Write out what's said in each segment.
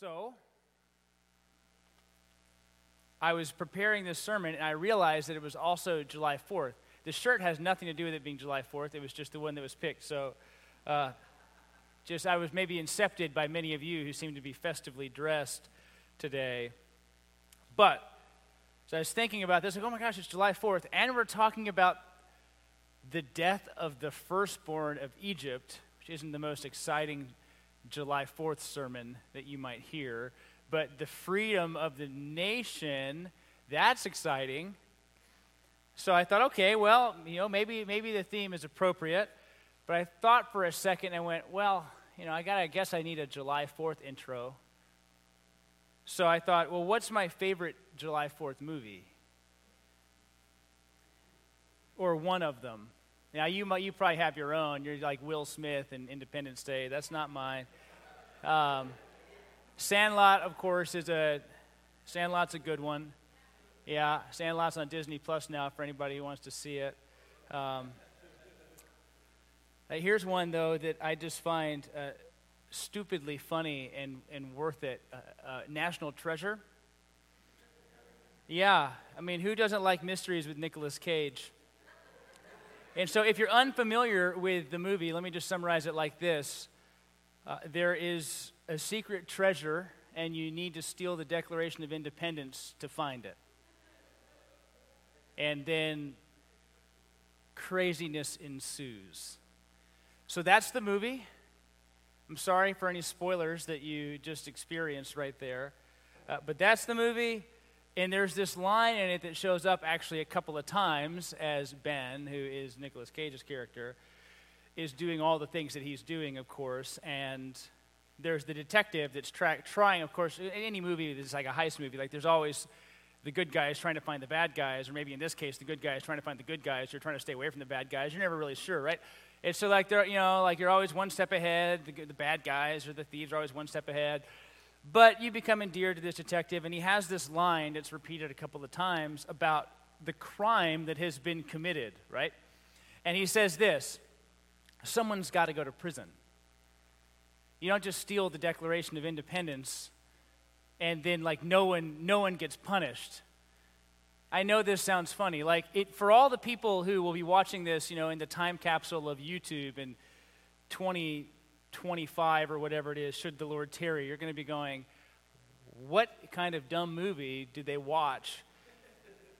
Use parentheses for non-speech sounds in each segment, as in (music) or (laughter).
So, I was preparing this sermon and I realized that it was also July 4th. The shirt has nothing to do with it being July 4th, it was just the one that was picked. So, uh, just I was maybe incepted by many of you who seem to be festively dressed today. But, so I was thinking about this, like, oh my gosh, it's July 4th, and we're talking about the death of the firstborn of Egypt, which isn't the most exciting July 4th sermon that you might hear, but the freedom of the nation, that's exciting. So I thought, okay, well, you know, maybe maybe the theme is appropriate. But I thought for a second and went, well, you know, I got to guess I need a July 4th intro. So I thought, well, what's my favorite July 4th movie? Or one of them. Now, you, might, you probably have your own. You're like Will Smith and Independence Day. That's not mine. Um, Sandlot, of course, is a Sandlot's a good one. Yeah, Sandlot's on Disney Plus now for anybody who wants to see it. Um, uh, here's one though that I just find uh, stupidly funny and, and worth it. Uh, uh, National Treasure. Yeah, I mean, who doesn't like mysteries with Nicolas Cage? And so, if you're unfamiliar with the movie, let me just summarize it like this uh, There is a secret treasure, and you need to steal the Declaration of Independence to find it. And then craziness ensues. So, that's the movie. I'm sorry for any spoilers that you just experienced right there. Uh, but that's the movie. And there's this line in it that shows up actually a couple of times as Ben, who is Nicolas Cage's character, is doing all the things that he's doing, of course. And there's the detective that's tra- trying, of course, in any movie that's like a heist movie, like there's always the good guys trying to find the bad guys, or maybe in this case, the good guys trying to find the good guys. You're trying to stay away from the bad guys. You're never really sure, right? And so, like, they're, you know, like you're always one step ahead. The, the bad guys or the thieves are always one step ahead. But you become endeared to this detective, and he has this line that's repeated a couple of times about the crime that has been committed, right? And he says this someone's got to go to prison. You don't just steal the Declaration of Independence and then, like, no one, no one gets punished. I know this sounds funny. Like, it, for all the people who will be watching this, you know, in the time capsule of YouTube in 20, 25 or whatever it is, should the Lord tarry, you're going to be going, what kind of dumb movie did they watch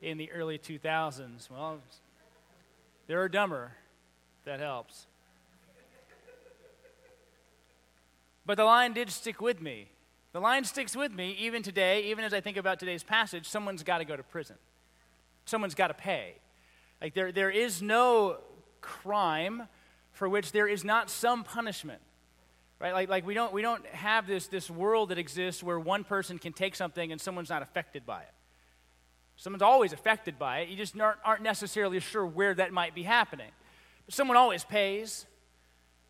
in the early 2000s? Well, there are dumber. That helps. But the line did stick with me. The line sticks with me even today, even as I think about today's passage. Someone's got to go to prison, someone's got to pay. Like, there, there is no crime for which there is not some punishment right like, like we, don't, we don't have this, this world that exists where one person can take something and someone's not affected by it someone's always affected by it you just aren't, aren't necessarily sure where that might be happening but someone always pays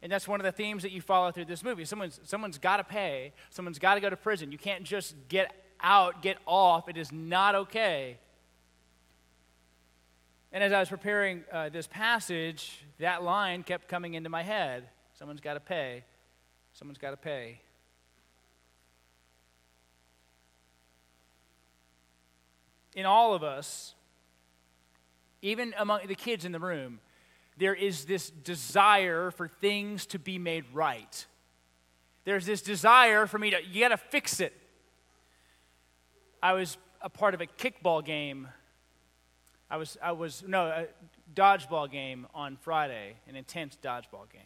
and that's one of the themes that you follow through this movie. Someone's, someone's got to pay. Someone's got to go to prison. You can't just get out get off. It is not okay. And as i was preparing uh, this passage that line kept coming into my head. Someone's got to pay. Someone's got to pay. In all of us, even among the kids in the room, there is this desire for things to be made right. There's this desire for me to, you got to fix it. I was a part of a kickball game. I was, I was, no, a dodgeball game on Friday, an intense dodgeball game.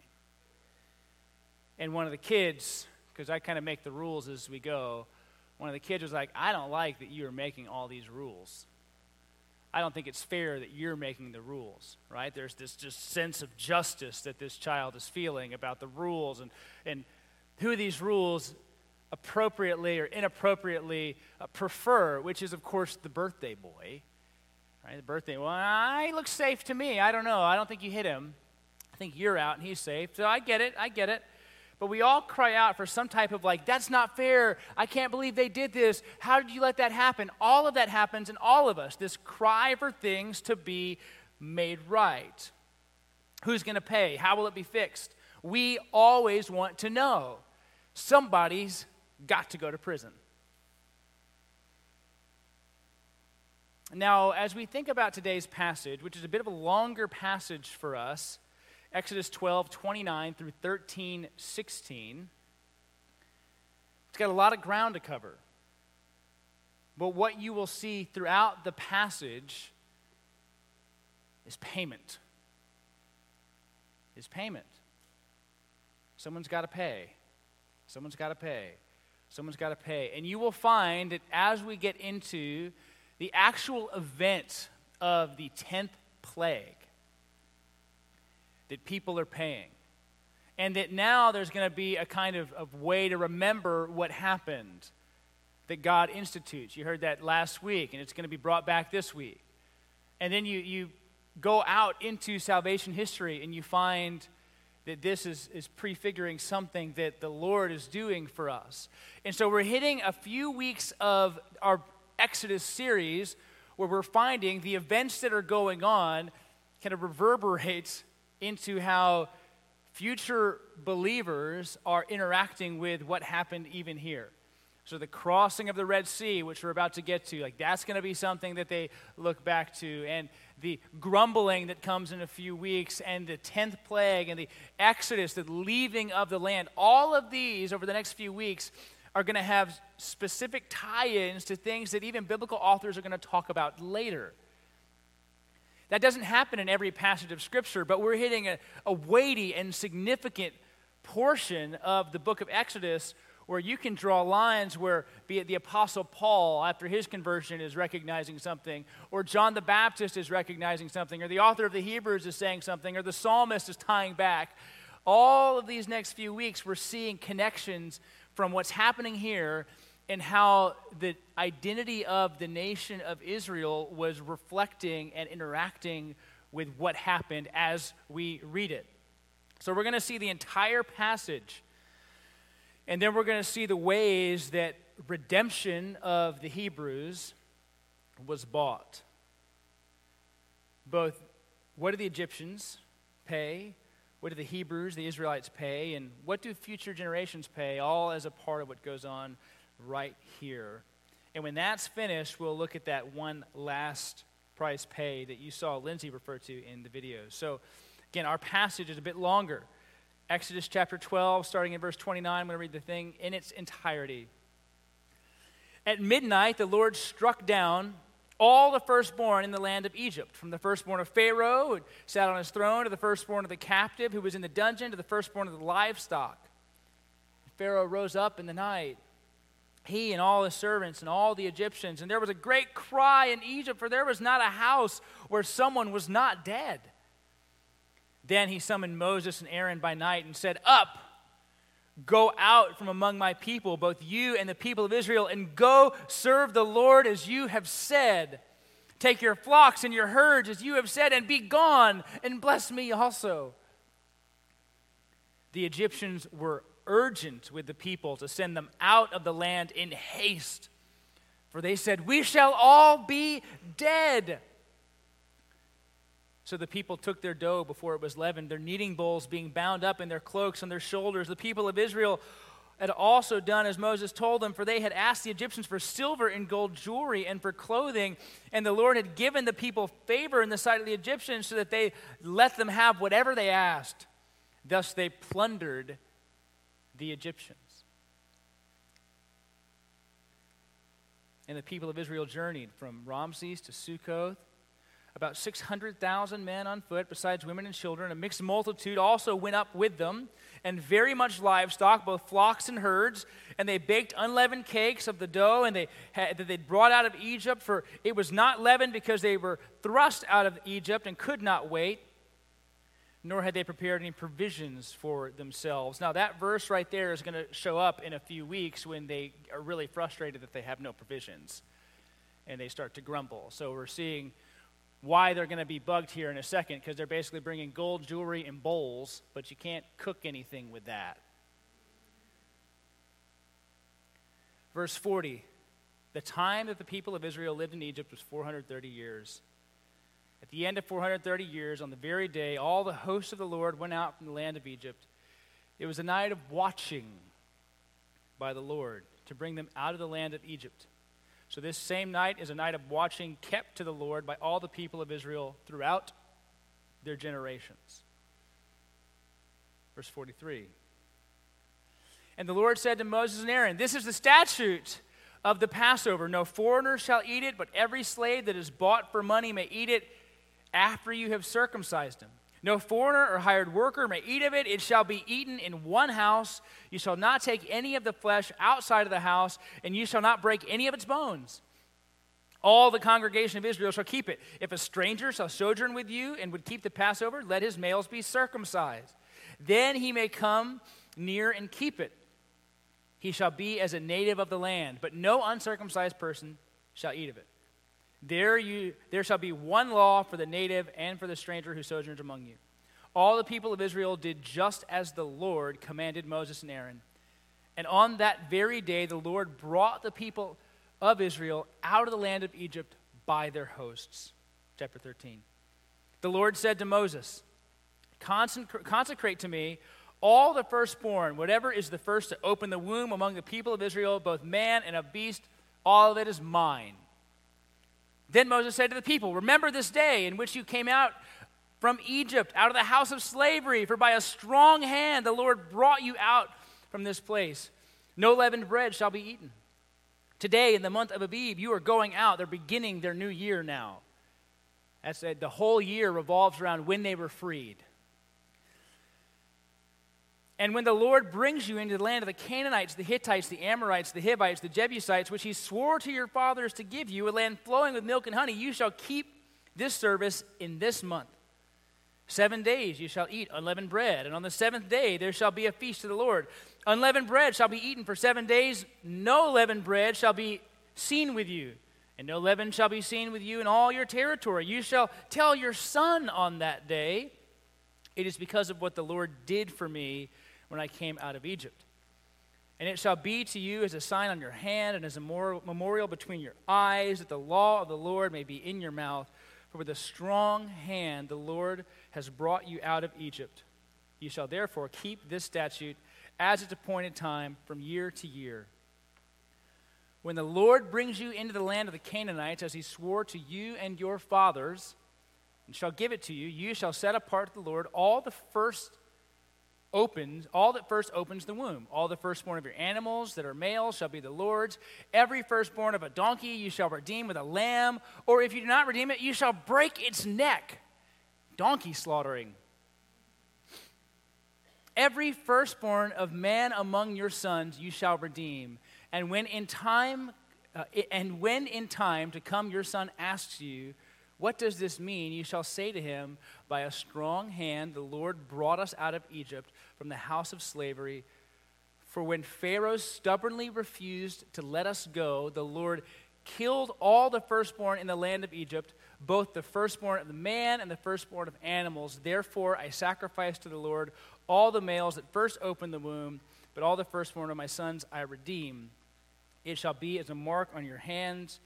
And one of the kids, because I kind of make the rules as we go, one of the kids was like, I don't like that you're making all these rules. I don't think it's fair that you're making the rules, right? There's this just sense of justice that this child is feeling about the rules and, and who these rules appropriately or inappropriately uh, prefer, which is, of course, the birthday boy. Right? The birthday, well, he looks safe to me. I don't know. I don't think you hit him. I think you're out and he's safe. So I get it. I get it. But we all cry out for some type of like, that's not fair. I can't believe they did this. How did you let that happen? All of that happens in all of us. This cry for things to be made right. Who's going to pay? How will it be fixed? We always want to know. Somebody's got to go to prison. Now, as we think about today's passage, which is a bit of a longer passage for us, Exodus 12, 29 through 13, 16, it's got a lot of ground to cover. But what you will see throughout the passage is payment. Is payment. Someone's got to pay. Someone's got to pay. Someone's got to pay. And you will find that as we get into the actual event of the 10th plague that people are paying. And that now there's going to be a kind of, of way to remember what happened that God institutes. You heard that last week, and it's going to be brought back this week. And then you, you go out into salvation history and you find that this is, is prefiguring something that the Lord is doing for us. And so we're hitting a few weeks of our Exodus series where we're finding the events that are going on kind of reverberates into how future believers are interacting with what happened even here. So the crossing of the Red Sea, which we're about to get to, like that's going to be something that they look back to, and the grumbling that comes in a few weeks, and the tenth plague, and the Exodus, the leaving of the land. All of these over the next few weeks are going to have specific tie ins to things that even biblical authors are going to talk about later. That doesn't happen in every passage of Scripture, but we're hitting a, a weighty and significant portion of the book of Exodus where you can draw lines where, be it the Apostle Paul, after his conversion, is recognizing something, or John the Baptist is recognizing something, or the author of the Hebrews is saying something, or the psalmist is tying back. All of these next few weeks, we're seeing connections from what's happening here and how the identity of the nation of Israel was reflecting and interacting with what happened as we read it. So we're going to see the entire passage, and then we're going to see the ways that redemption of the Hebrews was bought. Both what do the Egyptians pay what do the Hebrews, the Israelites, pay? And what do future generations pay? All as a part of what goes on right here. And when that's finished, we'll look at that one last price pay that you saw Lindsay refer to in the video. So, again, our passage is a bit longer. Exodus chapter 12, starting in verse 29, I'm going to read the thing in its entirety. At midnight, the Lord struck down all the firstborn in the land of Egypt, from the firstborn of Pharaoh, who sat on his throne, to the firstborn of the captive who was in the dungeon, to the firstborn of the livestock. Pharaoh rose up in the night, he and all his servants and all the Egyptians, and there was a great cry in Egypt, for there was not a house where someone was not dead. Then he summoned Moses and Aaron by night and said, Up! Go out from among my people, both you and the people of Israel, and go serve the Lord as you have said. Take your flocks and your herds as you have said, and be gone, and bless me also. The Egyptians were urgent with the people to send them out of the land in haste, for they said, We shall all be dead. So the people took their dough before it was leavened, their kneading bowls being bound up in their cloaks on their shoulders. The people of Israel had also done as Moses told them, for they had asked the Egyptians for silver and gold jewelry and for clothing, and the Lord had given the people favor in the sight of the Egyptians so that they let them have whatever they asked. Thus they plundered the Egyptians. And the people of Israel journeyed from Ramses to Sukkoth about 600,000 men on foot, besides women and children. A mixed multitude also went up with them, and very much livestock, both flocks and herds. And they baked unleavened cakes of the dough and they had, that they'd brought out of Egypt, for it was not leavened because they were thrust out of Egypt and could not wait, nor had they prepared any provisions for themselves. Now, that verse right there is going to show up in a few weeks when they are really frustrated that they have no provisions and they start to grumble. So we're seeing why they're going to be bugged here in a second because they're basically bringing gold jewelry and bowls, but you can't cook anything with that. Verse 40 The time that the people of Israel lived in Egypt was 430 years. At the end of 430 years, on the very day, all the hosts of the Lord went out from the land of Egypt. It was a night of watching by the Lord to bring them out of the land of Egypt. So this same night is a night of watching kept to the Lord by all the people of Israel throughout their generations. Verse 43. And the Lord said to Moses and Aaron, This is the statute of the Passover. No foreigner shall eat it, but every slave that is bought for money may eat it after you have circumcised him. No foreigner or hired worker may eat of it. It shall be eaten in one house. You shall not take any of the flesh outside of the house, and you shall not break any of its bones. All the congregation of Israel shall keep it. If a stranger shall sojourn with you and would keep the Passover, let his males be circumcised. Then he may come near and keep it. He shall be as a native of the land, but no uncircumcised person shall eat of it. There, you, there shall be one law for the native and for the stranger who sojourns among you. All the people of Israel did just as the Lord commanded Moses and Aaron. And on that very day, the Lord brought the people of Israel out of the land of Egypt by their hosts. Chapter 13. The Lord said to Moses, Consecrate to me all the firstborn, whatever is the first to open the womb among the people of Israel, both man and a beast, all of it is mine. Then Moses said to the people, Remember this day in which you came out from Egypt, out of the house of slavery, for by a strong hand the Lord brought you out from this place. No leavened bread shall be eaten. Today, in the month of Abib, you are going out. They're beginning their new year now. That's the whole year revolves around when they were freed. And when the Lord brings you into the land of the Canaanites, the Hittites, the Amorites, the Hivites, the Jebusites, which he swore to your fathers to give you, a land flowing with milk and honey, you shall keep this service in this month. Seven days you shall eat unleavened bread, and on the seventh day there shall be a feast to the Lord. Unleavened bread shall be eaten for seven days. No leavened bread shall be seen with you, and no leaven shall be seen with you in all your territory. You shall tell your son on that day, It is because of what the Lord did for me when I came out of Egypt. And it shall be to you as a sign on your hand and as a memorial between your eyes, that the law of the Lord may be in your mouth. For with a strong hand the Lord has brought you out of Egypt. You shall therefore keep this statute as its appointed time from year to year. When the Lord brings you into the land of the Canaanites, as he swore to you and your fathers, and shall give it to you, you shall set apart to the Lord all the first opens, all that first opens the womb. All the firstborn of your animals that are male shall be the Lord's. Every firstborn of a donkey you shall redeem with a lamb, or if you do not redeem it, you shall break its neck. Donkey slaughtering. Every firstborn of man among your sons you shall redeem. And when in time, uh, and when in time to come your son asks you, what does this mean? You shall say to him, By a strong hand the Lord brought us out of Egypt from the house of slavery. For when Pharaoh stubbornly refused to let us go, the Lord killed all the firstborn in the land of Egypt, both the firstborn of the man and the firstborn of animals. Therefore I sacrifice to the Lord all the males that first opened the womb, but all the firstborn of my sons I redeem. It shall be as a mark on your hands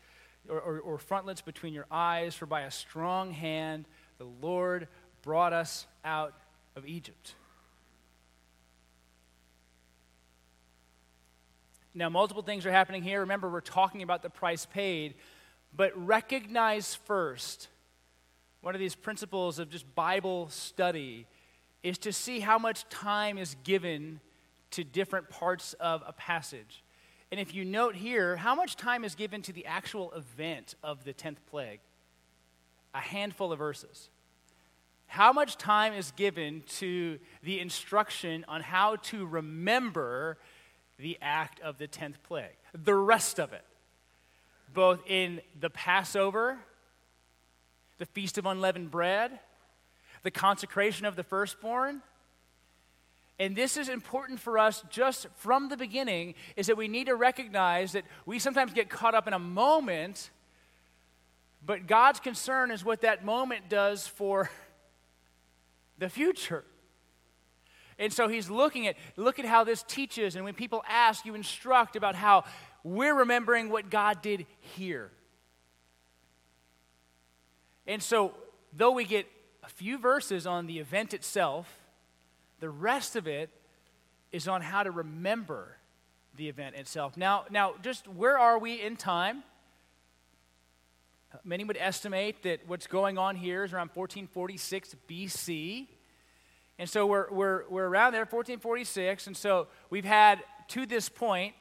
or, or, or frontlets between your eyes, for by a strong hand the Lord brought us out of Egypt. Now, multiple things are happening here. Remember, we're talking about the price paid, but recognize first one of these principles of just Bible study is to see how much time is given to different parts of a passage. And if you note here, how much time is given to the actual event of the 10th plague? A handful of verses. How much time is given to the instruction on how to remember the act of the 10th plague? The rest of it. Both in the Passover, the Feast of Unleavened Bread, the consecration of the firstborn, and this is important for us just from the beginning is that we need to recognize that we sometimes get caught up in a moment, but God's concern is what that moment does for the future. And so he's looking at look at how this teaches and when people ask you instruct about how we're remembering what God did here. And so though we get a few verses on the event itself, the rest of it is on how to remember the event itself. Now, now, just where are we in time? Many would estimate that what's going on here is around 1446 BC. And so we're, we're, we're around there, 1446. And so we've had, to this point,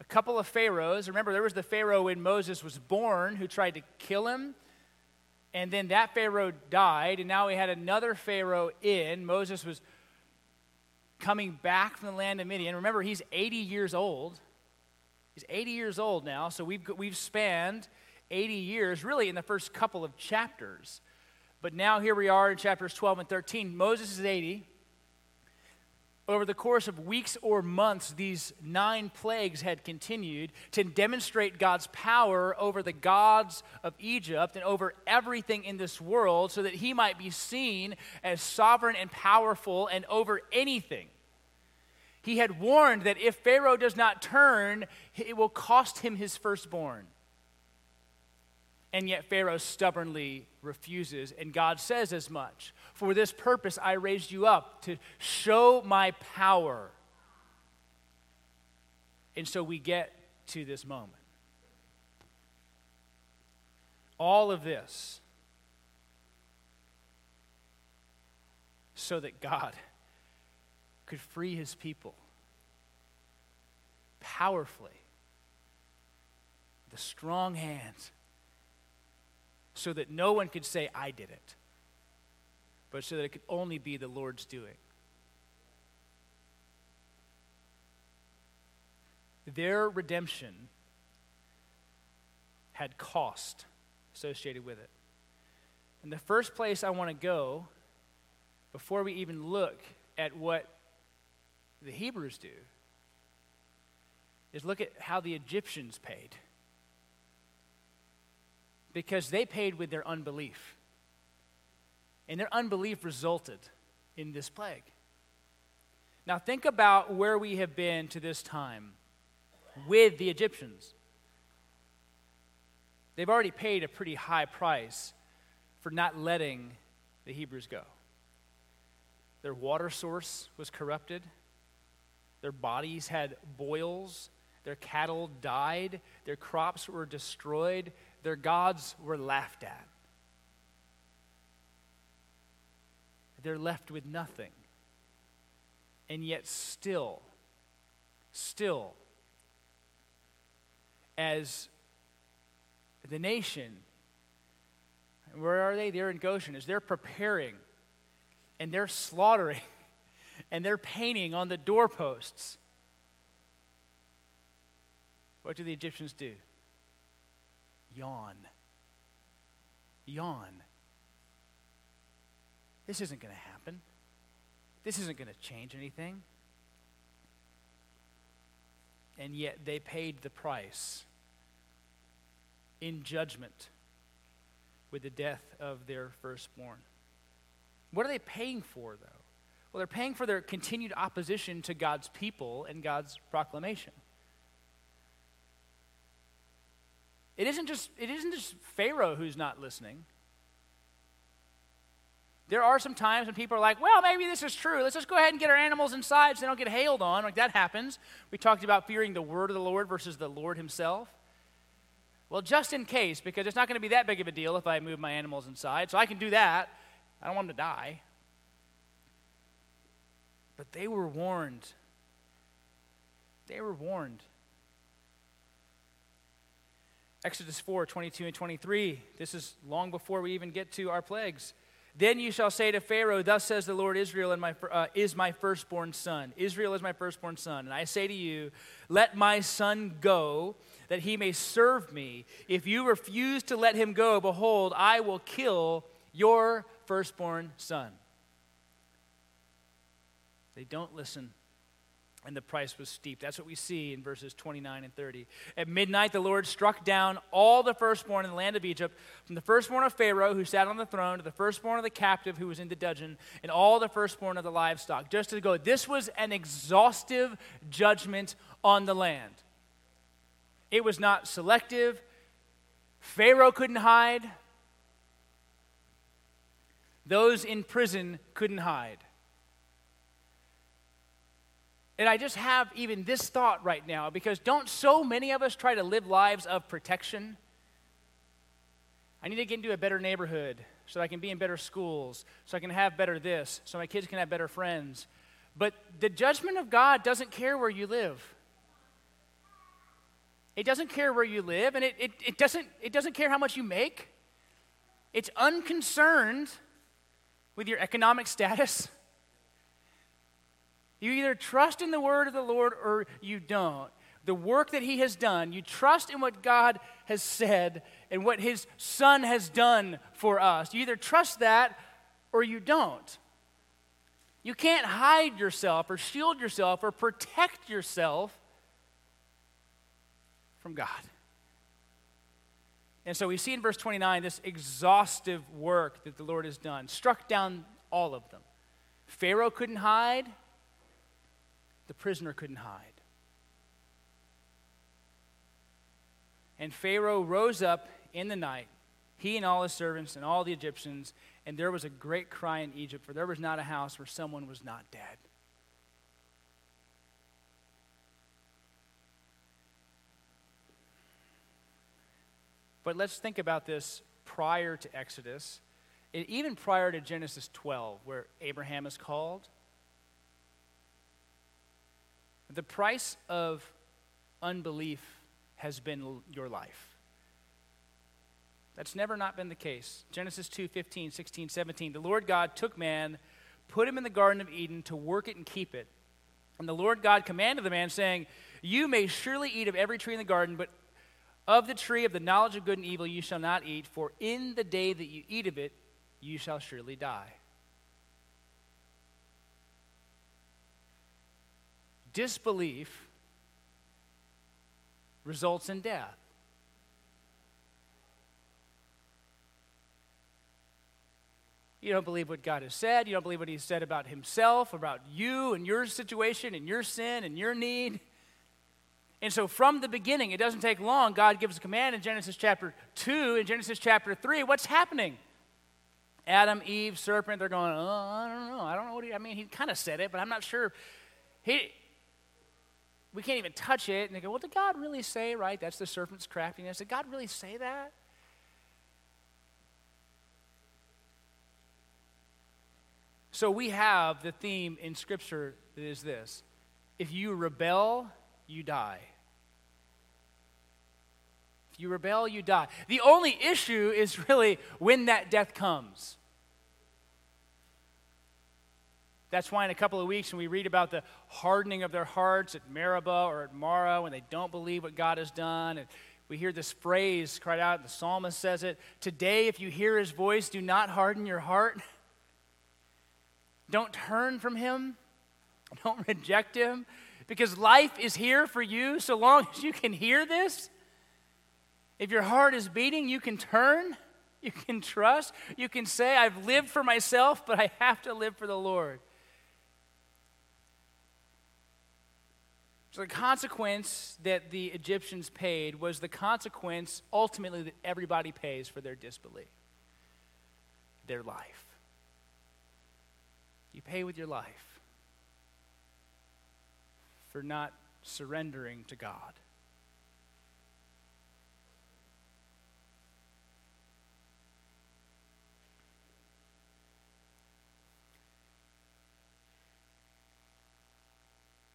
a couple of pharaohs. Remember, there was the pharaoh when Moses was born who tried to kill him. And then that pharaoh died. And now we had another pharaoh in. Moses was coming back from the land of Midian. Remember, he's 80 years old. He's 80 years old now. So we've, we've spanned 80 years, really, in the first couple of chapters. But now here we are in chapters 12 and 13. Moses is 80. Over the course of weeks or months, these nine plagues had continued to demonstrate God's power over the gods of Egypt and over everything in this world so that he might be seen as sovereign and powerful and over anything. He had warned that if Pharaoh does not turn, it will cost him his firstborn. And yet Pharaoh stubbornly refuses, and God says as much. For this purpose I raised you up, to show my power. And so we get to this moment. All of this so that God could free his people powerfully, the strong hands so that no one could say, I did it, but so that it could only be the Lord's doing. Their redemption had cost associated with it. And the first place I want to go, before we even look at what the Hebrews do, is look at how the Egyptians paid because they paid with their unbelief. And their unbelief resulted in this plague. Now, think about where we have been to this time with the Egyptians. They've already paid a pretty high price for not letting the Hebrews go. Their water source was corrupted, their bodies had boils, their cattle died, their crops were destroyed, their gods were laughed at. They're left with nothing. And yet, still, still, as the nation, where are they? They're in Goshen. As they're preparing and they're slaughtering (laughs) and they're painting on the doorposts, what do the Egyptians do? Yawn. Yawn. This isn't going to happen. This isn't going to change anything. And yet they paid the price in judgment with the death of their firstborn. What are they paying for, though? Well, they're paying for their continued opposition to God's people and God's proclamation. It isn't just, it isn't just Pharaoh who's not listening. There are some times when people are like, well, maybe this is true. Let's just go ahead and get our animals inside so they don't get hailed on. Like that happens. We talked about fearing the word of the Lord versus the Lord himself. Well, just in case, because it's not going to be that big of a deal if I move my animals inside, so I can do that. I don't want them to die. But they were warned. They were warned. Exodus 4 22 and 23. This is long before we even get to our plagues. Then you shall say to Pharaoh, Thus says the Lord Israel and my, uh, is my firstborn son. Israel is my firstborn son. And I say to you, Let my son go, that he may serve me. If you refuse to let him go, behold, I will kill your firstborn son. They don't listen and the price was steep. That's what we see in verses 29 and 30. At midnight, the Lord struck down all the firstborn in the land of Egypt, from the firstborn of Pharaoh, who sat on the throne, to the firstborn of the captive who was in the dungeon, and all the firstborn of the livestock. Just to go, this was an exhaustive judgment on the land. It was not selective. Pharaoh couldn't hide. Those in prison couldn't hide. And I just have even this thought right now because don't so many of us try to live lives of protection? I need to get into a better neighborhood so I can be in better schools, so I can have better this, so my kids can have better friends. But the judgment of God doesn't care where you live. It doesn't care where you live, and it, it, it, doesn't, it doesn't care how much you make. It's unconcerned with your economic status. You either trust in the word of the Lord or you don't. The work that He has done, you trust in what God has said and what His Son has done for us. You either trust that or you don't. You can't hide yourself or shield yourself or protect yourself from God. And so we see in verse 29 this exhaustive work that the Lord has done, struck down all of them. Pharaoh couldn't hide, the prisoner couldn't hide. And Pharaoh rose up in the night, he and all his servants and all the Egyptians, and there was a great cry in Egypt, for there was not a house where someone was not dead. But let's think about this prior to Exodus, and even prior to Genesis 12, where Abraham is called. The price of unbelief has been your life. That's never not been the case. Genesis 2 15, 16, 17. The Lord God took man, put him in the Garden of Eden to work it and keep it. And the Lord God commanded the man, saying, You may surely eat of every tree in the garden, but of the tree of the knowledge of good and evil you shall not eat, for in the day that you eat of it, you shall surely die. Disbelief results in death. You don't believe what God has said. You don't believe what He said about Himself, about you and your situation and your sin and your need. And so, from the beginning, it doesn't take long. God gives a command in Genesis chapter 2. In Genesis chapter 3, what's happening? Adam, Eve, serpent, they're going, oh, I don't know. I don't know what he, I mean, he kind of said it, but I'm not sure. He, we can't even touch it. And they go, well, did God really say, right? That's the serpent's craftiness. Did God really say that? So we have the theme in Scripture that is this if you rebel, you die. If you rebel, you die. The only issue is really when that death comes. That's why in a couple of weeks, when we read about the hardening of their hearts at Meribah or at Marah, when they don't believe what God has done, and we hear this phrase cried out, the psalmist says it Today, if you hear his voice, do not harden your heart. Don't turn from him. Don't reject him. Because life is here for you so long as you can hear this. If your heart is beating, you can turn. You can trust. You can say, I've lived for myself, but I have to live for the Lord. So, the consequence that the Egyptians paid was the consequence ultimately that everybody pays for their disbelief their life. You pay with your life for not surrendering to God.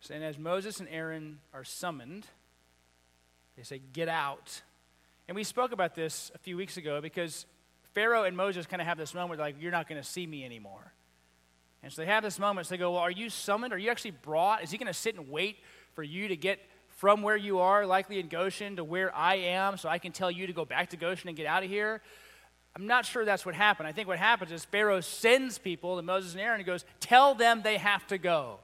And as Moses and Aaron are summoned, they say, Get out. And we spoke about this a few weeks ago because Pharaoh and Moses kind of have this moment like, You're not going to see me anymore. And so they have this moment. So they go, Well, are you summoned? Are you actually brought? Is he going to sit and wait for you to get from where you are, likely in Goshen, to where I am, so I can tell you to go back to Goshen and get out of here? I'm not sure that's what happened. I think what happens is Pharaoh sends people to Moses and Aaron and goes, Tell them they have to go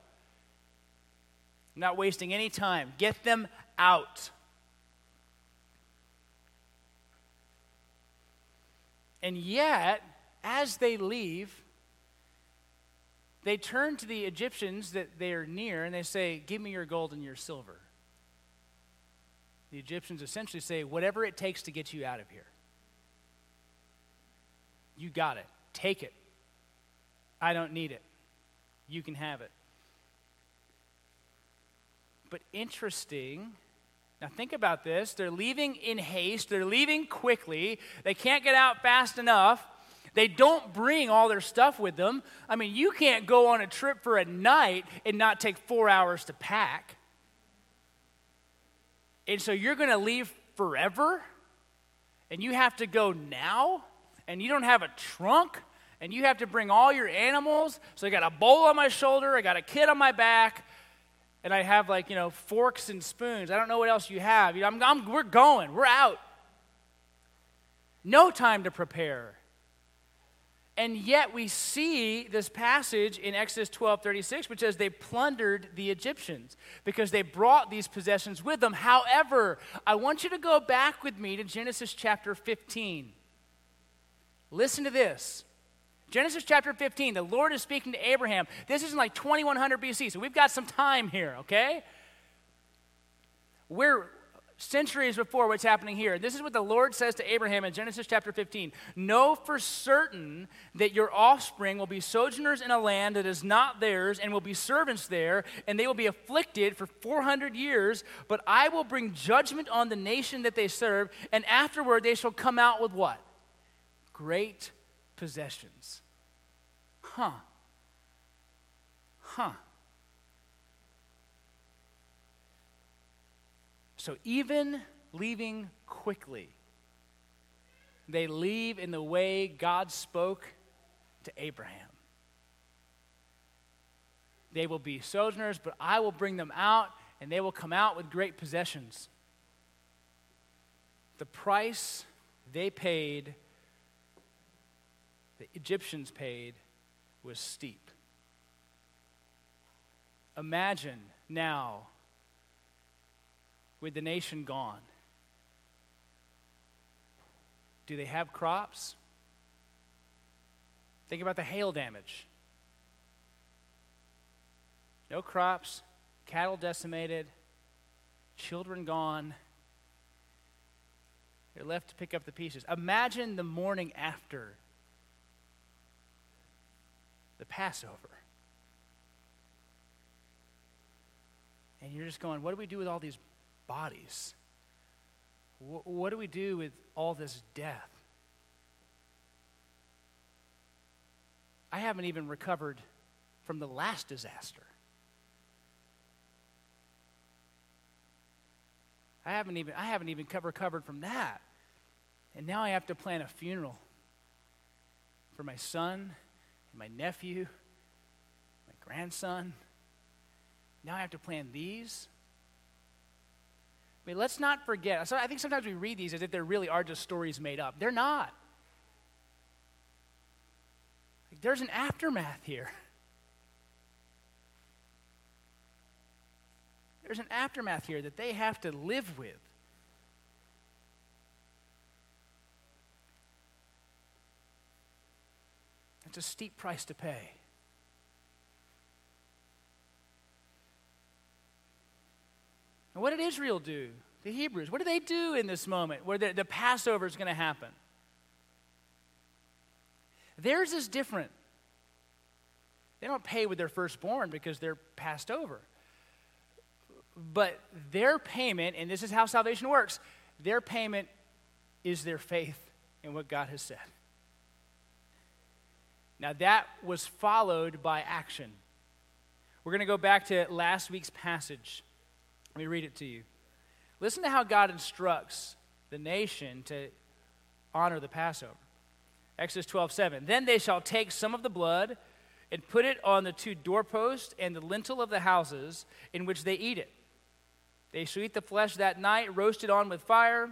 not wasting any time. Get them out. And yet, as they leave, they turn to the Egyptians that they are near and they say, Give me your gold and your silver. The Egyptians essentially say, Whatever it takes to get you out of here. You got it. Take it. I don't need it. You can have it. But interesting. Now, think about this. They're leaving in haste, they're leaving quickly. They can't get out fast enough. They don't bring all their stuff with them. I mean, you can't go on a trip for a night and not take four hours to pack. And so you're going to leave forever? And you have to go now? And you don't have a trunk? And you have to bring all your animals? So I got a bowl on my shoulder, I got a kid on my back, and I have like, you know, forks and spoons. I don't know what else you have. You know, I'm, I'm, we're going, we're out. No time to prepare. And yet we see this passage in Exodus 12 36, which says they plundered the Egyptians because they brought these possessions with them. However, I want you to go back with me to Genesis chapter 15. Listen to this. Genesis chapter 15, the Lord is speaking to Abraham. This is in like 2100 BC, so we've got some time here, okay? We're centuries before what's happening here. This is what the Lord says to Abraham in Genesis chapter 15 Know for certain that your offspring will be sojourners in a land that is not theirs, and will be servants there, and they will be afflicted for 400 years. But I will bring judgment on the nation that they serve, and afterward they shall come out with what? Great possessions. Huh. Huh. So even leaving quickly, they leave in the way God spoke to Abraham. They will be sojourners, but I will bring them out, and they will come out with great possessions. The price they paid, the Egyptians paid, was steep. Imagine now with the nation gone? Do they have crops? Think about the hail damage. No crops, cattle decimated, children gone. They're left to pick up the pieces. Imagine the morning after the Passover. And you're just going, what do we do with all these bodies? what do we do with all this death? I haven't even recovered from the last disaster. I haven't even I haven't even recovered from that. And now I have to plan a funeral for my son, my nephew, my grandson. Now I have to plan these. I mean, let's not forget. So I think sometimes we read these as if they really are just stories made up. They're not. Like, there's an aftermath here. There's an aftermath here that they have to live with. It's a steep price to pay. And what did Israel do? The Hebrews. What do they do in this moment where the, the Passover is going to happen? Theirs is different. They don't pay with their firstborn because they're passed over. But their payment, and this is how salvation works, their payment is their faith in what God has said. Now, that was followed by action. We're going to go back to last week's passage. Let me read it to you. Listen to how God instructs the nation to honor the Passover. Exodus 12, 7. Then they shall take some of the blood and put it on the two doorposts and the lintel of the houses in which they eat it. They shall eat the flesh that night, roasted on with fire,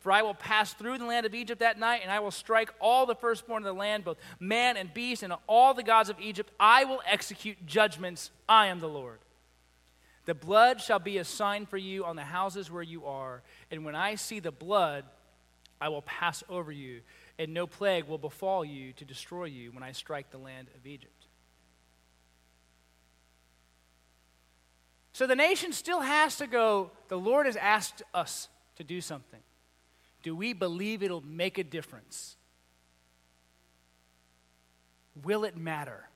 For I will pass through the land of Egypt that night, and I will strike all the firstborn of the land, both man and beast, and all the gods of Egypt. I will execute judgments. I am the Lord. The blood shall be a sign for you on the houses where you are, and when I see the blood, I will pass over you and no plague will befall you to destroy you when I strike the land of Egypt. So the nation still has to go, the Lord has asked us to do something. Do we believe it'll make a difference? Will it matter?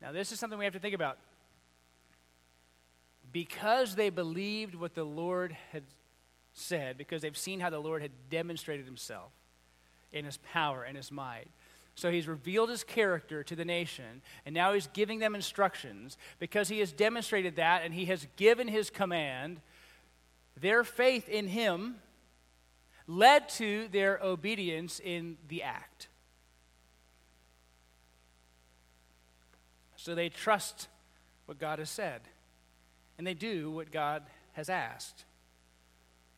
Now, this is something we have to think about. Because they believed what the Lord had said, because they've seen how the Lord had demonstrated himself in his power and his might. So he's revealed his character to the nation, and now he's giving them instructions because he has demonstrated that and he has given his command. Their faith in him led to their obedience in the act. So they trust what God has said, and they do what God has asked,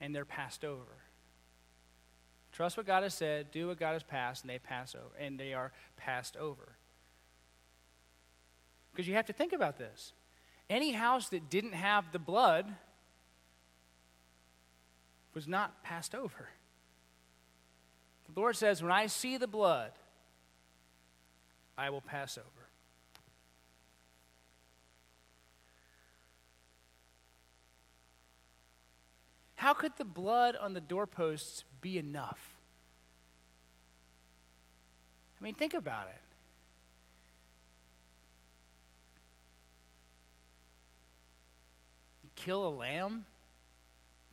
and they're passed over. Trust what God has said, do what God has passed, and they pass over, and they are passed over. Because you have to think about this. Any house that didn't have the blood was not passed over. The Lord says, When I see the blood, I will pass over. How could the blood on the doorposts be enough? I mean, think about it. You kill a lamb,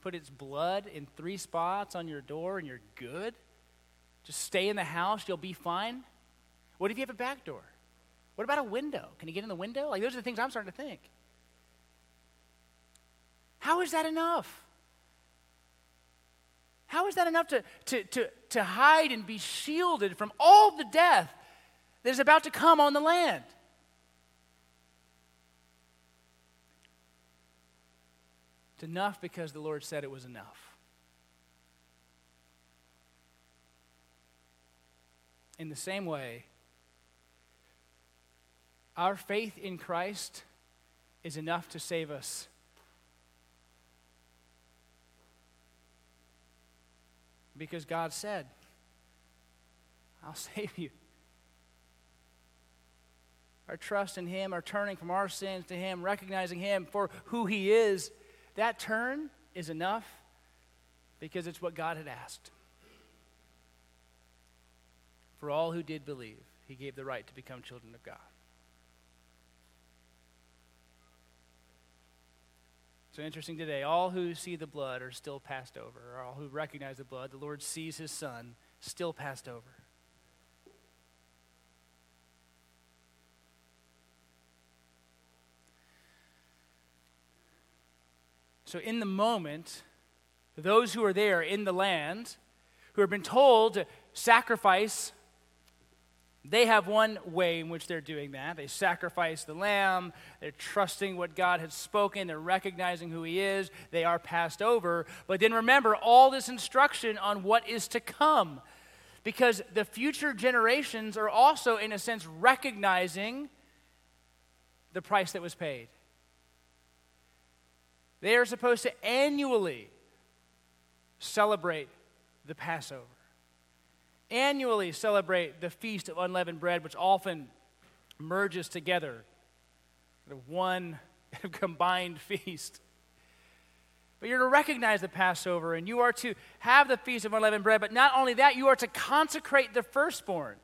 put its blood in three spots on your door, and you're good? Just stay in the house, you'll be fine? What if you have a back door? What about a window? Can you get in the window? Like, those are the things I'm starting to think. How is that enough? How is that enough to, to, to, to hide and be shielded from all the death that is about to come on the land? It's enough because the Lord said it was enough. In the same way, our faith in Christ is enough to save us because God said, I'll (laughs) save you. Our trust in Him, our turning from our sins to Him, recognizing Him for who He is, that turn is enough because it's what God had asked. For all who did believe, He gave the right to become children of God. So interesting today, all who see the blood are still passed over. All who recognize the blood, the Lord sees his son, still passed over. So, in the moment, those who are there in the land, who have been told to sacrifice they have one way in which they're doing that. They sacrifice the lamb, they're trusting what God has spoken, they're recognizing who He is, they are passed over. But then remember all this instruction on what is to come. Because the future generations are also, in a sense, recognizing the price that was paid. They are supposed to annually celebrate the Passover annually celebrate the Feast of Unleavened Bread, which often merges together the one (laughs) combined feast. But you're to recognize the Passover and you are to have the Feast of Unleavened Bread, but not only that, you are to consecrate the firstborn.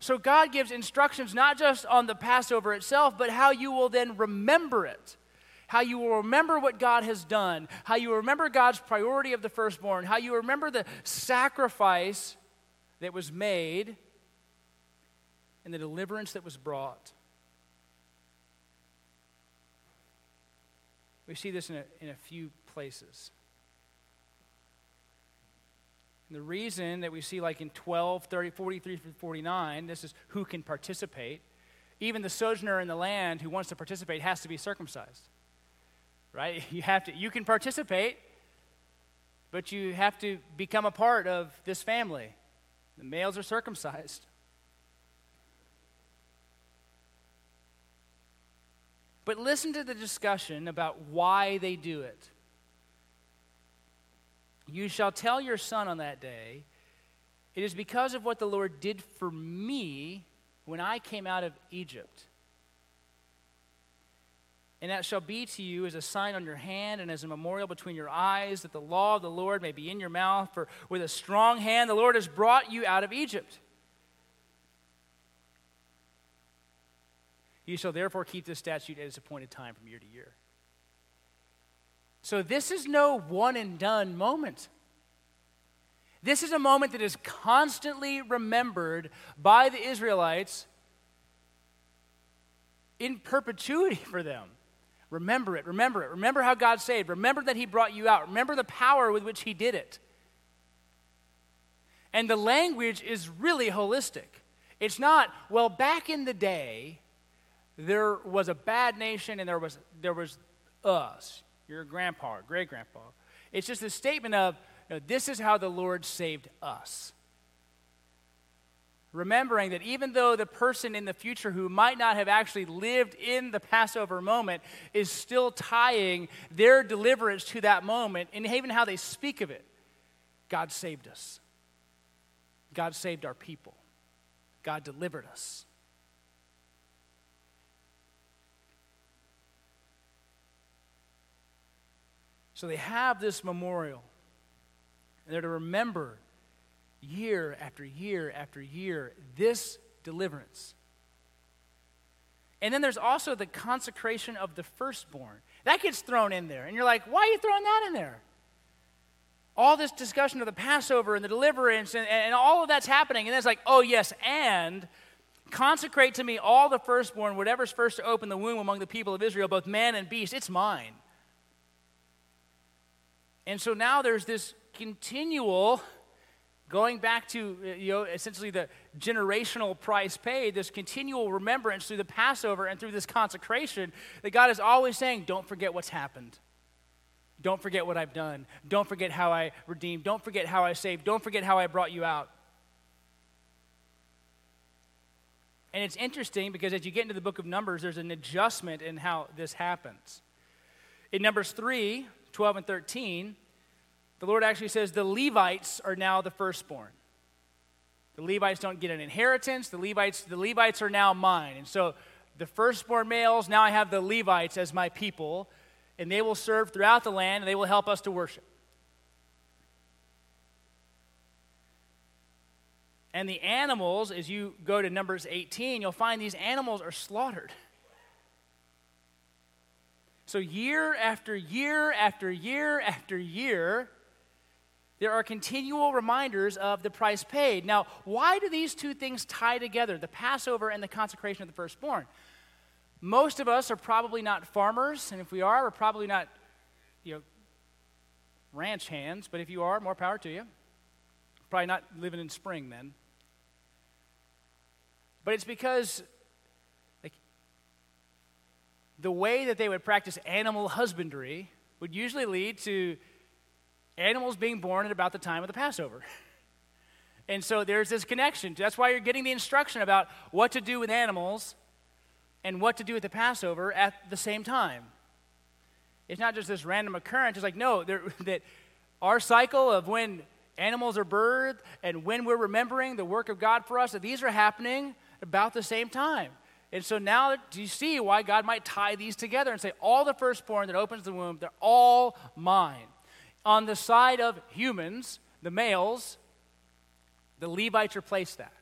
So God gives instructions not just on the Passover itself, but how you will then remember it. How you will remember what God has done, how you remember God's priority of the firstborn, how you remember the sacrifice that was made and the deliverance that was brought. We see this in a, in a few places. And the reason that we see, like in 12, 30, 43, 49, this is who can participate. Even the sojourner in the land who wants to participate has to be circumcised. Right? (laughs) You have to you can participate, but you have to become a part of this family. The males are circumcised. But listen to the discussion about why they do it. You shall tell your son on that day, It is because of what the Lord did for me when I came out of Egypt. And that shall be to you as a sign on your hand and as a memorial between your eyes, that the law of the Lord may be in your mouth. For with a strong hand the Lord has brought you out of Egypt. You shall therefore keep this statute at its appointed time from year to year. So this is no one and done moment. This is a moment that is constantly remembered by the Israelites in perpetuity for them. Remember it, remember it. Remember how God saved. Remember that He brought you out. Remember the power with which He did it. And the language is really holistic. It's not, well, back in the day, there was a bad nation and there was, there was us, your grandpa, great grandpa. It's just a statement of, you know, this is how the Lord saved us remembering that even though the person in the future who might not have actually lived in the Passover moment is still tying their deliverance to that moment, and even how they speak of it, God saved us. God saved our people. God delivered us. So they have this memorial, and they're to remember year after year after year this deliverance. And then there's also the consecration of the firstborn. That gets thrown in there. And you're like, why are you throwing that in there? All this discussion of the Passover and the deliverance and, and all of that's happening. And then it's like, oh, yes, and consecrate to me all the firstborn, whatever's first to open the womb among the people of Israel, both man and beast. It's mine. And so now there's this continual Going back to uh, you know, essentially the generational price paid, this continual remembrance through the Passover and through this consecration, that God is always saying, Don't forget what's happened. Don't forget what I've done. Don't forget how I redeemed. Don't forget how I saved. Don't forget how I brought you out. And it's interesting because as you get into the book of Numbers, there's an adjustment in how this happens. In Numbers 3 12 and 13, the Lord actually says the Levites are now the firstborn. The Levites don't get an inheritance. The Levites, the Levites are now mine. And so the firstborn males, now I have the Levites as my people, and they will serve throughout the land and they will help us to worship. And the animals, as you go to Numbers 18, you'll find these animals are slaughtered. So, year after year after year after year, there are continual reminders of the price paid. Now, why do these two things tie together, the Passover and the consecration of the firstborn? Most of us are probably not farmers, and if we are, we're probably not, you know, ranch hands, but if you are, more power to you. Probably not living in spring then. But it's because like, the way that they would practice animal husbandry would usually lead to animals being born at about the time of the Passover. And so there's this connection. That's why you're getting the instruction about what to do with animals and what to do with the Passover at the same time. It's not just this random occurrence. It's like, no, there, (laughs) that our cycle of when animals are birthed and when we're remembering the work of God for us, that these are happening about the same time. And so now do you see why God might tie these together and say, all the firstborn that opens the womb, they're all mine on the side of humans, the males, the Levites replaced that.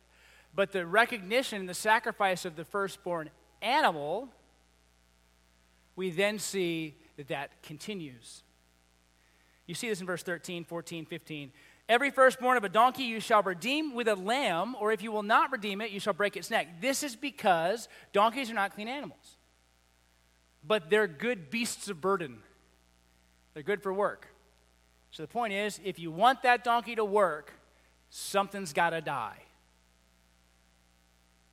But the recognition and the sacrifice of the firstborn animal, we then see that that continues. You see this in verse 13, 14, 15. Every firstborn of a donkey you shall redeem with a lamb, or if you will not redeem it, you shall break its neck. This is because donkeys are not clean animals, but they're good beasts of burden. They're good for work. So the point is if you want that donkey to work, something's got to die.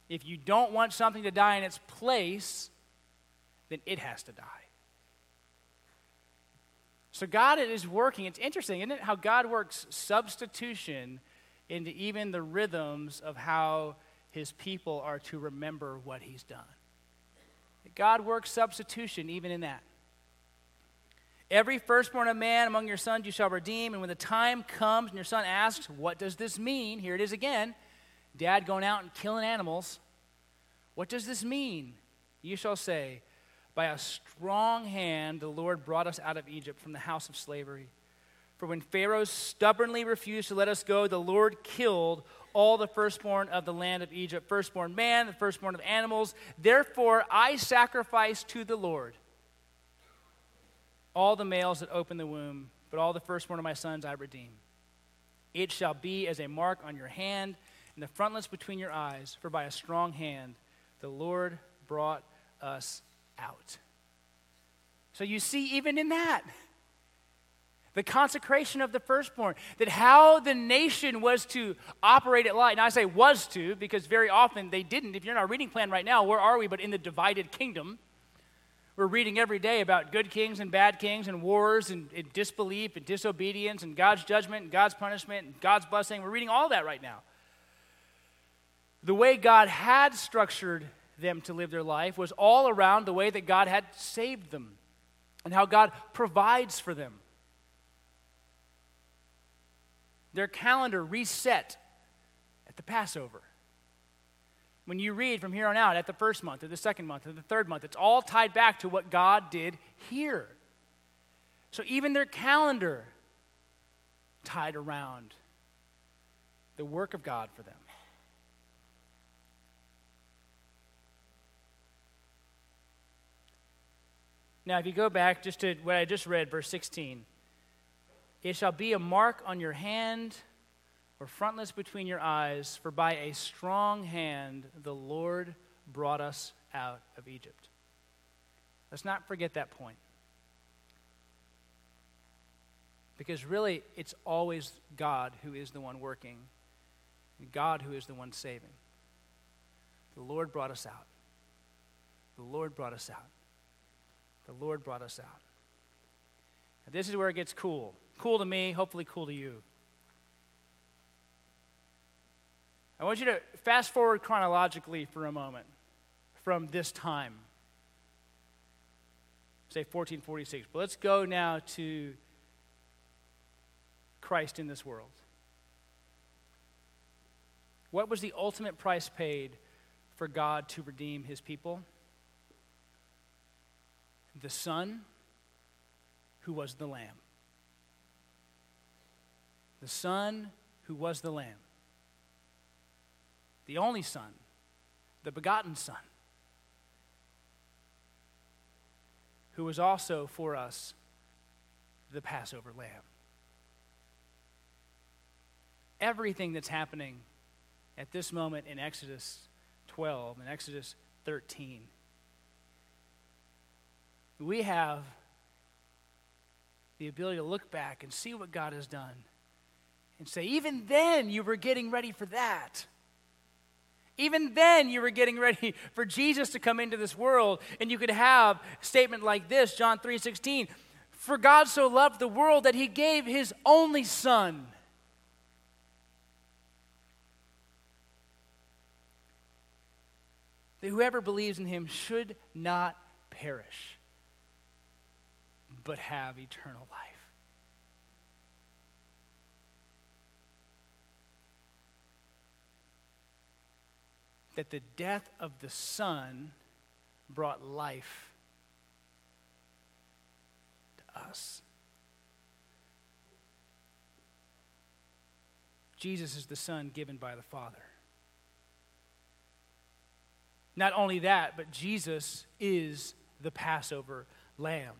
If you don't want something to die in its place, then it has to die. So God is working. It's interesting, isn't it? How God works substitution into even the rhythms of how his people are to remember what he's done. God works substitution even in that. Every firstborn of man among your sons you shall redeem. And when the time comes and your son asks, What does this mean? Here it is again. Dad going out and killing animals. What does this mean? You shall say, By a strong hand the Lord brought us out of Egypt from the house of slavery. For when Pharaoh stubbornly refused to let us go, the Lord killed all the firstborn of the land of Egypt, firstborn man, the firstborn of animals. Therefore I sacrifice to the Lord all the males that open the womb, but all the firstborn of my sons I redeem. It shall be as a mark on your hand and the frontlets between your eyes, for by a strong hand the Lord brought us out. So you see, even in that, the consecration of the firstborn, that how the nation was to operate at light. And I say was to, because very often they didn't. If you're in our reading plan right now, where are we but in the divided kingdom? We're reading every day about good kings and bad kings and wars and, and, disbelief and disobedience and God's judgment and God's punishment and God's blessing. We're reading all that right now. The way God had structured them to live their life was all around the way that God had saved them and how God provides for them. Their calendar reset at the Passover. When you read from here on out at the first month or the second month or the third month, it's all tied back to what God did here. So even their calendar tied around the work of God for them. Now, if you go back just to what I just read, verse 16, it shall be a mark on your hand or frontlets between your eyes, for by a strong hand the Lord brought us out of Egypt. Let's not forget that point. Because really, it's always God who is the one working, and God who is the one saving. The Lord brought us out. The Lord brought us out. The Lord brought us out. This is where it gets cool. Cool to me, hopefully, cool to you. I want you to fast forward chronologically for a moment from this time, say 1446. But let's go now to Christ in this world. What was the ultimate price paid for God to redeem his people? The Son who was the Lamb. The Son who was the Lamb the only Son, the begotten Son, who was also for us the Passover lamb. Everything that's happening at this moment in Exodus 12 and Exodus 13, we have the ability to look back and see what God has done and say, even then you were getting ready for that. Even then, you were getting ready (laughs) for Jesus to come into this world, and you could have a statement like this John 3 16. For God so loved the world that he gave his only Son. That whoever believes in him should not perish, but have eternal life. That the death of the Son brought life to us. Jesus is the Son given by the Father. Not only that, but Jesus is the Passover lamb.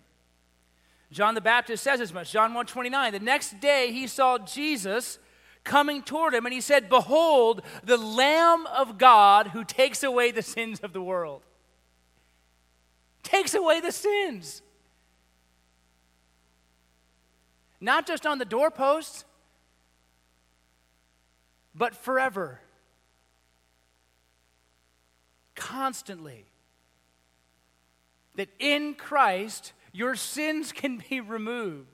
John the Baptist says as much. John 129. The next day he saw Jesus coming toward him, and he said, Behold, the Lamb of God who takes away the sins of the world. Takes away the sins. Not just on the doorposts, but forever. Constantly. That in Christ, your sins can be removed.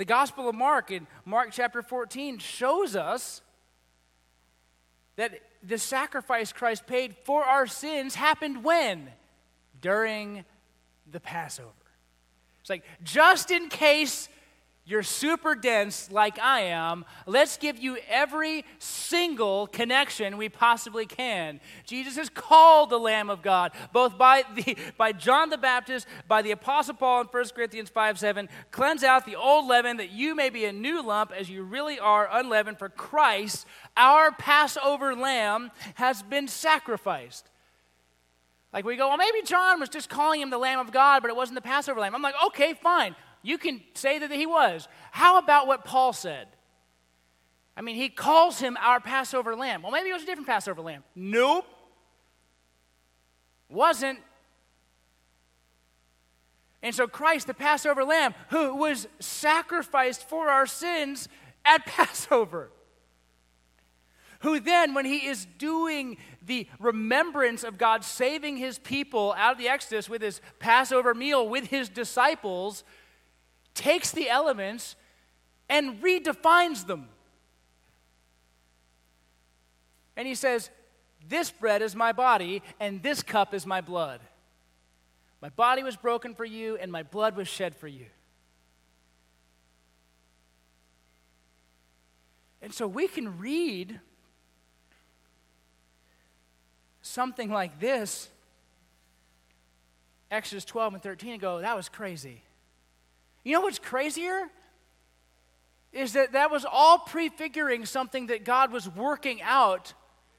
The Gospel of Mark in Mark chapter 14 shows us that the sacrifice Christ paid for our sins happened when? During the Passover. It's like, just in case you're super dense like I am, let's give you every single connection we possibly can. Jesus is called the Lamb of God, both by, the, by John the Baptist, by the Apostle Paul in 1 Corinthians 5 7. Cleanse out the old leaven that you may be a new lump as you really are unleavened, for Christ, our Passover lamb, has been sacrificed. Like we go, well, maybe John was just calling him the Lamb of God, but it wasn't the Passover lamb. I'm like, okay, fine. You can say that he was. How about what Paul said? I mean, he calls him our Passover lamb. Well, maybe it was a different Passover lamb. Nope. Wasn't. And so, Christ, the Passover lamb, who was sacrificed for our sins at (laughs) Passover, who then, when he is doing the remembrance of God saving his people out of the Exodus with his Passover meal with his disciples, takes the elements and redefines them. And he says, This bread is my body, and this cup is my blood. My body was broken for you, and my blood was shed for you. And so we can read something like this, Exodus 12 and 13, and go, that was crazy. You know what's crazier? Is that that was all prefiguring something that God was working out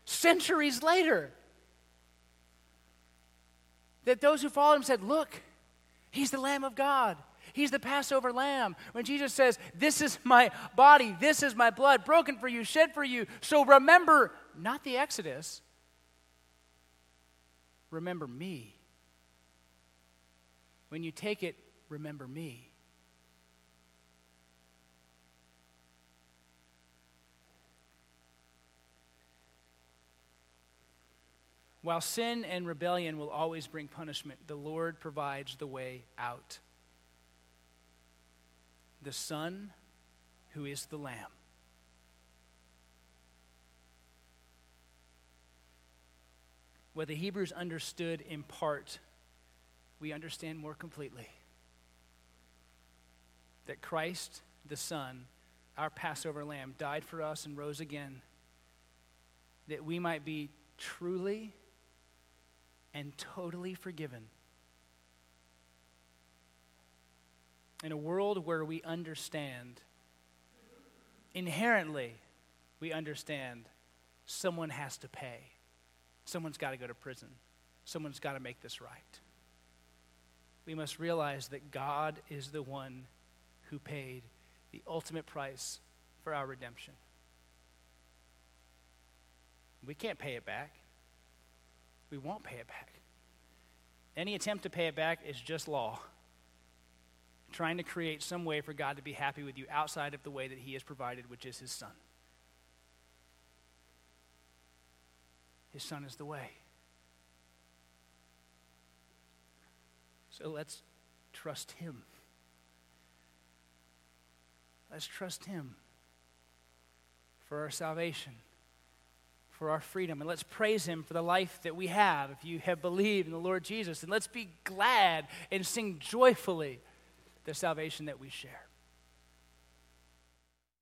centuries later. That those who followed him said, Look, he's the Lamb of God. He's the Passover lamb. When Jesus says, This is my body, this is my blood, broken for you, shed for you. So remember, not the Exodus, remember me. When you take it, remember me. While sin and rebellion will always bring punishment, the Lord provides the way out. The Son, who is the Lamb. What the Hebrews understood in part, we understand more completely. That Christ, the Son, our Passover lamb, died for us and rose again, that we might be truly and totally forgiven. In a world where we understand, inherently, we understand someone has to pay, someone's got to go to prison, someone's got to make this right. We must realize that God is the one who paid the ultimate price for our redemption. We can't pay it back we won't pay it back. Any attempt to pay it back is just law. Trying to create some way for God to be happy with you outside of the way that He has provided, which is His Son. His Son is the way. So let's trust Him. Let's trust Him for our salvation for our freedom. And let's praise Him for the life that we have if you have believed in the Lord Jesus. And let's be glad and sing joyfully the salvation that we share.